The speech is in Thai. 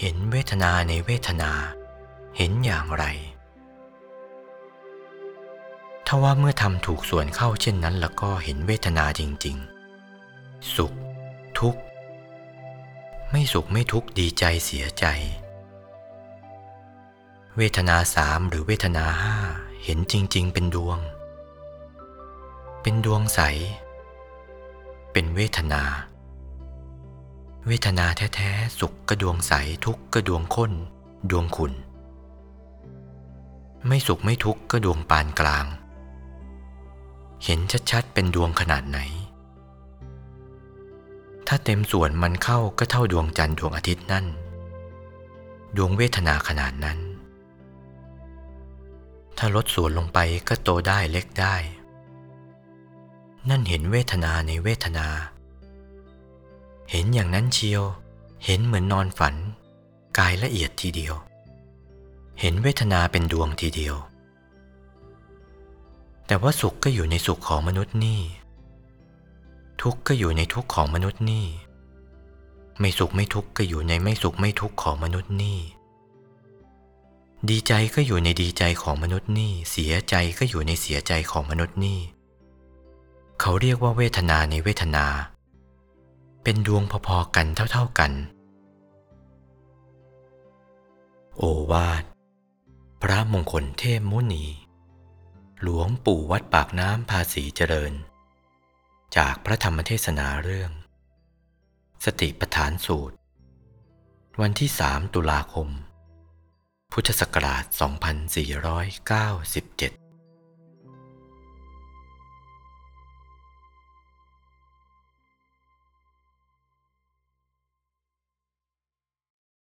เห็นเวทนาในเวทนา เห็นอย่างไร ถ้าว่าเมื่อทำถูกส่วนเข้าเช่นนั้นแล้วก็เห็นเวทนาจริง ๆ สุข ทุกข์ ไม่สุขไม่ทุกข์ดีใจเสียใจ เวทนาสามหรือเวทนาห้าเห็นจริง ๆ เป็นดวง เป็นดวงใส เป็นเวทนา เวทนาแท้ๆ สุขก็ดวงใสทุกข์ก็ดวงข้น ดวงขุน ไม่สุขไม่ทุกข์ก็ดวงปานกลาง เห็นชัดๆ เป็นดวงขนาดไหน ถ้าเต็มส่วนมันเข้าก็เท่าดวงจันทร์ดวงอาทิตย์นั่น ดวงเวทนาขนาดนั้น ถ้าลดส่วนลงไปก็โตได้เล็กได้ นั่นเห็นเวทนาในเวทนา เห็นอย่างนั้นเชียว เห็นเหมือนนอนฝัน กายละเอียดทีเดียว เห็นเวทนาเป็นดวงทีเดียว แต่ว่าสุขก็อยู่ในสุขของมนุษย์นี่ ทุกข์ก็อยู่ในทุกข์ของมนุษย์นี่ ไม่สุขไม่ทุกข์ก็อยู่ในไม่สุขไม่ทุกข์ของมนุษย์นี่ ดีใจก็อยู่ในดีใจของมนุษย์นี่ เสียใจก็อยู่ในเสียใจของมนุษย์นี่ เขาเรียกว่าเวทนาในเวทนา เป็นดวงพอๆกันเท่าๆกัน โอวาท พระมงคลเทพมุนี หลวงปู่วัดปากน้ำภาษีเจริญ จากพระธรรมเทศนาเรื่อง สติปัฏฐานสูตร วันที่3ตุลาคม พุทธศักราช 2497